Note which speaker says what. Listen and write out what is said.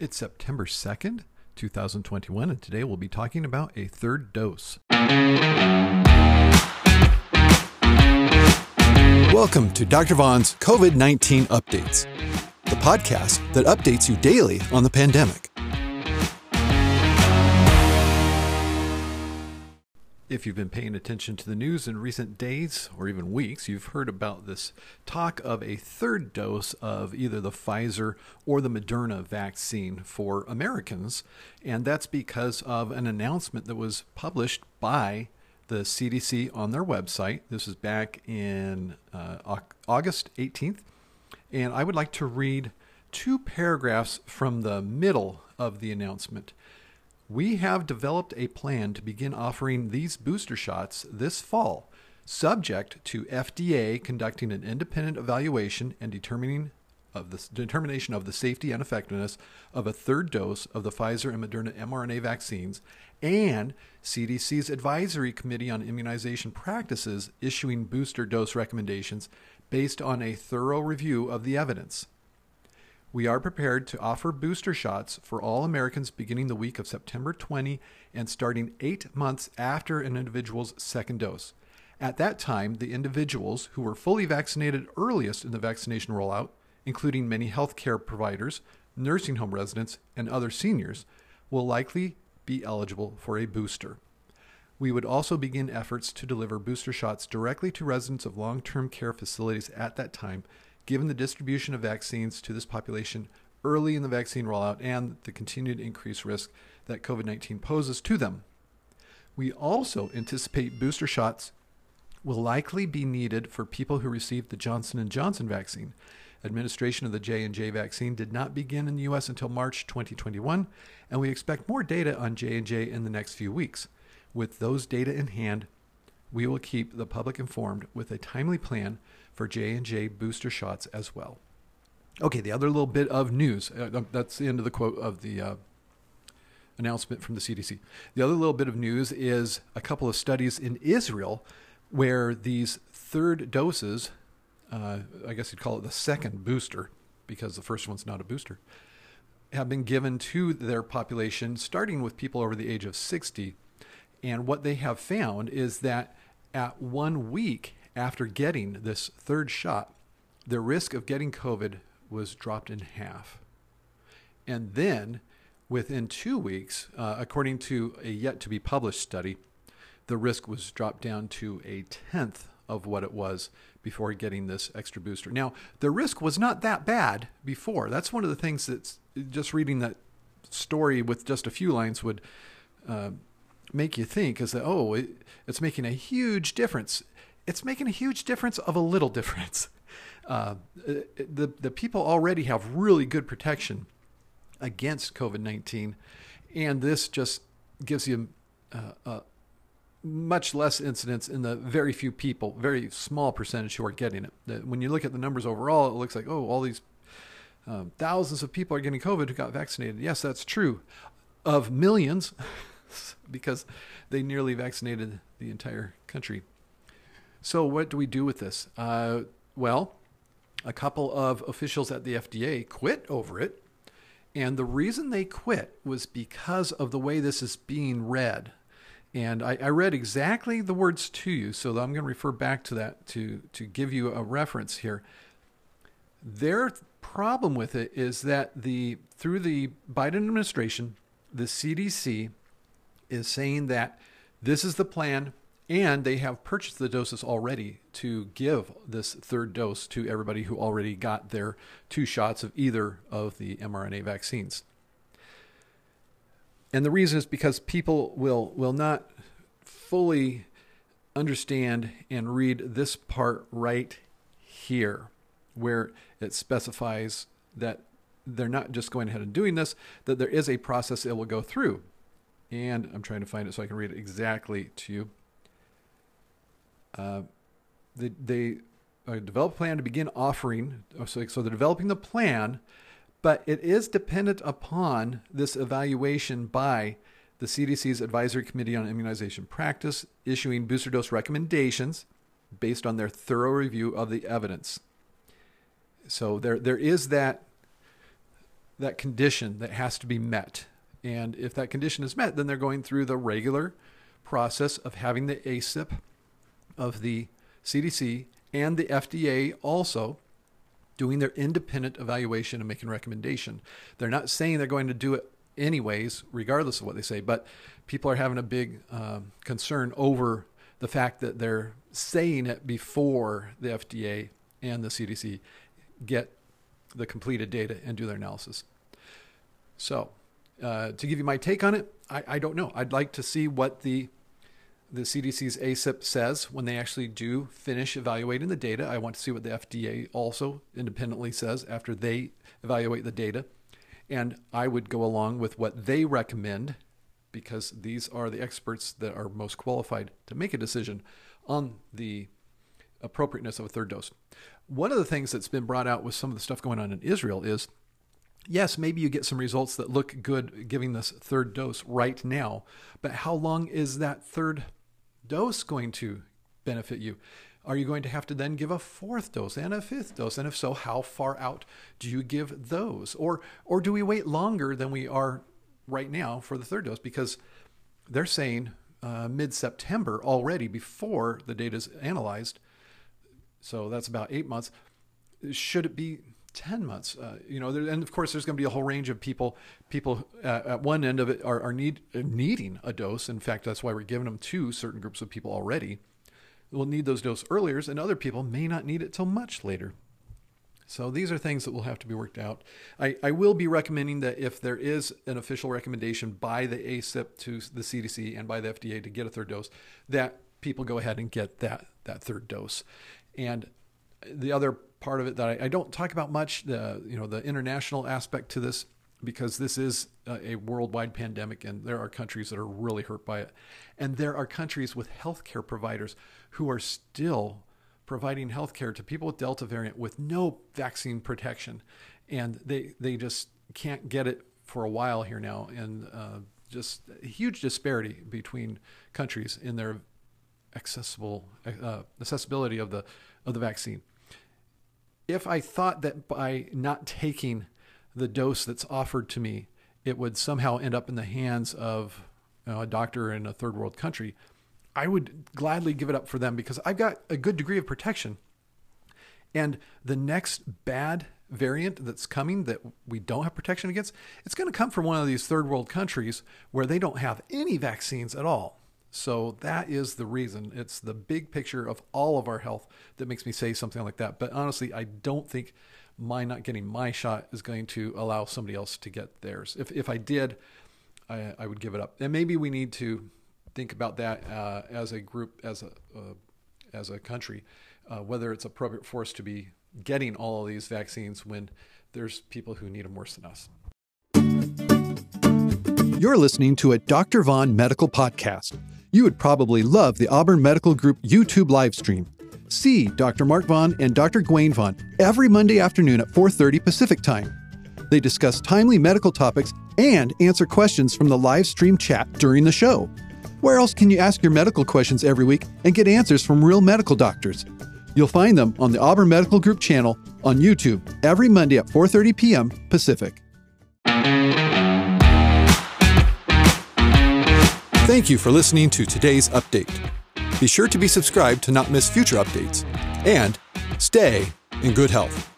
Speaker 1: It's September 2nd, 2021, and today we'll be talking about a third dose. Welcome to Dr. Vaughn's COVID 19 Updates, the podcast that updates you daily on the pandemic. If you've been paying attention to the news in recent days or even weeks, you've heard about this talk of a third dose of either the Pfizer or the Moderna vaccine for Americans. And that's because of an announcement that was published by the CDC on their website. This is back in uh, August 18th. And I would like to read two paragraphs from the middle of the announcement. We have developed a plan to begin offering these booster shots this fall, subject to FDA conducting an independent evaluation and determining of the determination of the safety and effectiveness of a third dose of the Pfizer and Moderna mRNA vaccines and CDC's advisory committee on immunization practices issuing booster dose recommendations based on a thorough review of the evidence. We are prepared to offer booster shots for all Americans beginning the week of September 20 and starting eight months after an individual's second dose. At that time, the individuals who were fully vaccinated earliest in the vaccination rollout, including many healthcare providers, nursing home residents, and other seniors, will likely be eligible for a booster. We would also begin efforts to deliver booster shots directly to residents of long term care facilities at that time given the distribution of vaccines to this population early in the vaccine rollout and the continued increased risk that COVID 19 poses to them. We also anticipate booster shots will likely be needed for people who received the Johnson & Johnson vaccine. Administration of the J&J vaccine did not begin in the US until March 2021, and we expect more data on J&J in the next few weeks. With those data in hand, we will keep the public informed with a timely plan for J&J booster shots as well. Okay, the other little bit of news, uh, um, that's the end of the quote of the uh, announcement from the CDC. The other little bit of news is a couple of studies in Israel where these third doses, uh, I guess you'd call it the second booster, because the first one's not a booster, have been given to their population, starting with people over the age of 60. And what they have found is that at one week after getting this third shot, the risk of getting COVID was dropped in half. And then within two weeks, uh, according to a yet to be published study, the risk was dropped down to a tenth of what it was before getting this extra booster. Now, the risk was not that bad before. That's one of the things that's just reading that story with just a few lines would uh, make you think is that, oh, it, it's making a huge difference it's making a huge difference of a little difference. Uh, the, the people already have really good protection against COVID 19, and this just gives you uh, uh, much less incidence in the very few people, very small percentage who are getting it. When you look at the numbers overall, it looks like, oh, all these um, thousands of people are getting COVID who got vaccinated. Yes, that's true. Of millions, because they nearly vaccinated the entire country. So, what do we do with this? Uh, well, a couple of officials at the FDA quit over it. And the reason they quit was because of the way this is being read. And I, I read exactly the words to you, so I'm going to refer back to that to, to give you a reference here. Their problem with it is that the through the Biden administration, the CDC is saying that this is the plan, and they have purchased the doses already to give this third dose to everybody who already got their two shots of either of the mRNA vaccines. And the reason is because people will will not fully understand and read this part right here where it specifies that they're not just going ahead and doing this, that there is a process it will go through. And I'm trying to find it so I can read it exactly to you. Uh, they, they uh, develop a plan to begin offering. Oh, so, so they're developing the plan, but it is dependent upon this evaluation by the CDC's Advisory Committee on Immunization Practice, issuing booster dose recommendations based on their thorough review of the evidence. So there, there is that that condition that has to be met. And if that condition is met, then they're going through the regular process of having the ACIP of the CDC and the FDA also doing their independent evaluation and making recommendation. They're not saying they're going to do it anyways, regardless of what they say, but people are having a big um, concern over the fact that they're saying it before the FDA and the CDC get the completed data and do their analysis. So, uh, to give you my take on it, I, I don't know. I'd like to see what the the CDC's ACIP says when they actually do finish evaluating the data. I want to see what the FDA also independently says after they evaluate the data. And I would go along with what they recommend because these are the experts that are most qualified to make a decision on the appropriateness of a third dose. One of the things that's been brought out with some of the stuff going on in Israel is yes, maybe you get some results that look good giving this third dose right now, but how long is that third dose going to benefit you? Are you going to have to then give a fourth dose and a fifth dose? And if so, how far out do you give those? Or or do we wait longer than we are right now for the third dose? Because they're saying uh, mid-September already before the data is analyzed. So that's about eight months. Should it be 10 months uh, you know there, and of course there's going to be a whole range of people people uh, at one end of it are, are need, uh, needing a dose. In fact that's why we're giving them to certain groups of people already. Will need those doses earlier and other people may not need it till much later. So these are things that will have to be worked out. I, I will be recommending that if there is an official recommendation by the acip to the cdc and by the fda to get a third dose that people go ahead and get that that third dose. And the other part of it that I, I, don't talk about much, the you know the international aspect to this, because this is a, worldwide pandemic, and there are countries that are really hurt by it, and there are countries with healthcare providers who are still providing healthcare to people with Delta variant with no vaccine protection, and they they just can't get it for a while here now, and uh, just a huge disparity between countries in their accessible uh, accessibility of the of the vaccine if I thought that by not taking the dose that's offered to me, it would somehow end up in the hands of you know, a doctor in a third world country, I would gladly give it up for them because I've got a good degree of protection. And the next bad variant that's coming that we don't have protection against, it's going to come from one of these third world countries where they don't have any vaccines at all. So that is the reason. It's the big picture of all of our health that makes me say something like that. But honestly, I don't think my not getting my shot is going to allow somebody else to get theirs. If, if I did, I, I would give it up. And maybe we need to think about that uh, as a group, as a uh, as a country, uh, whether it's appropriate for us to be getting all of these vaccines when there's people who need them worse than us.
Speaker 2: You're listening to a Dr. Vaughn medical podcast you would probably love the Auburn Medical Group YouTube live stream. See Dr. Mark Vaughn and Dr. Gwen Vaughn every Monday afternoon at 4:30 Pacific Time. They discuss timely medical topics and answer questions from the live stream chat during the show. Where else can you ask your medical questions every week and get answers from real medical doctors? You'll find them on the Auburn Medical Group channel on YouTube every Monday at 4:30 p.m. Pacific. Thank you for listening to today's update. Be sure to be subscribed to not miss future updates. And stay in good health.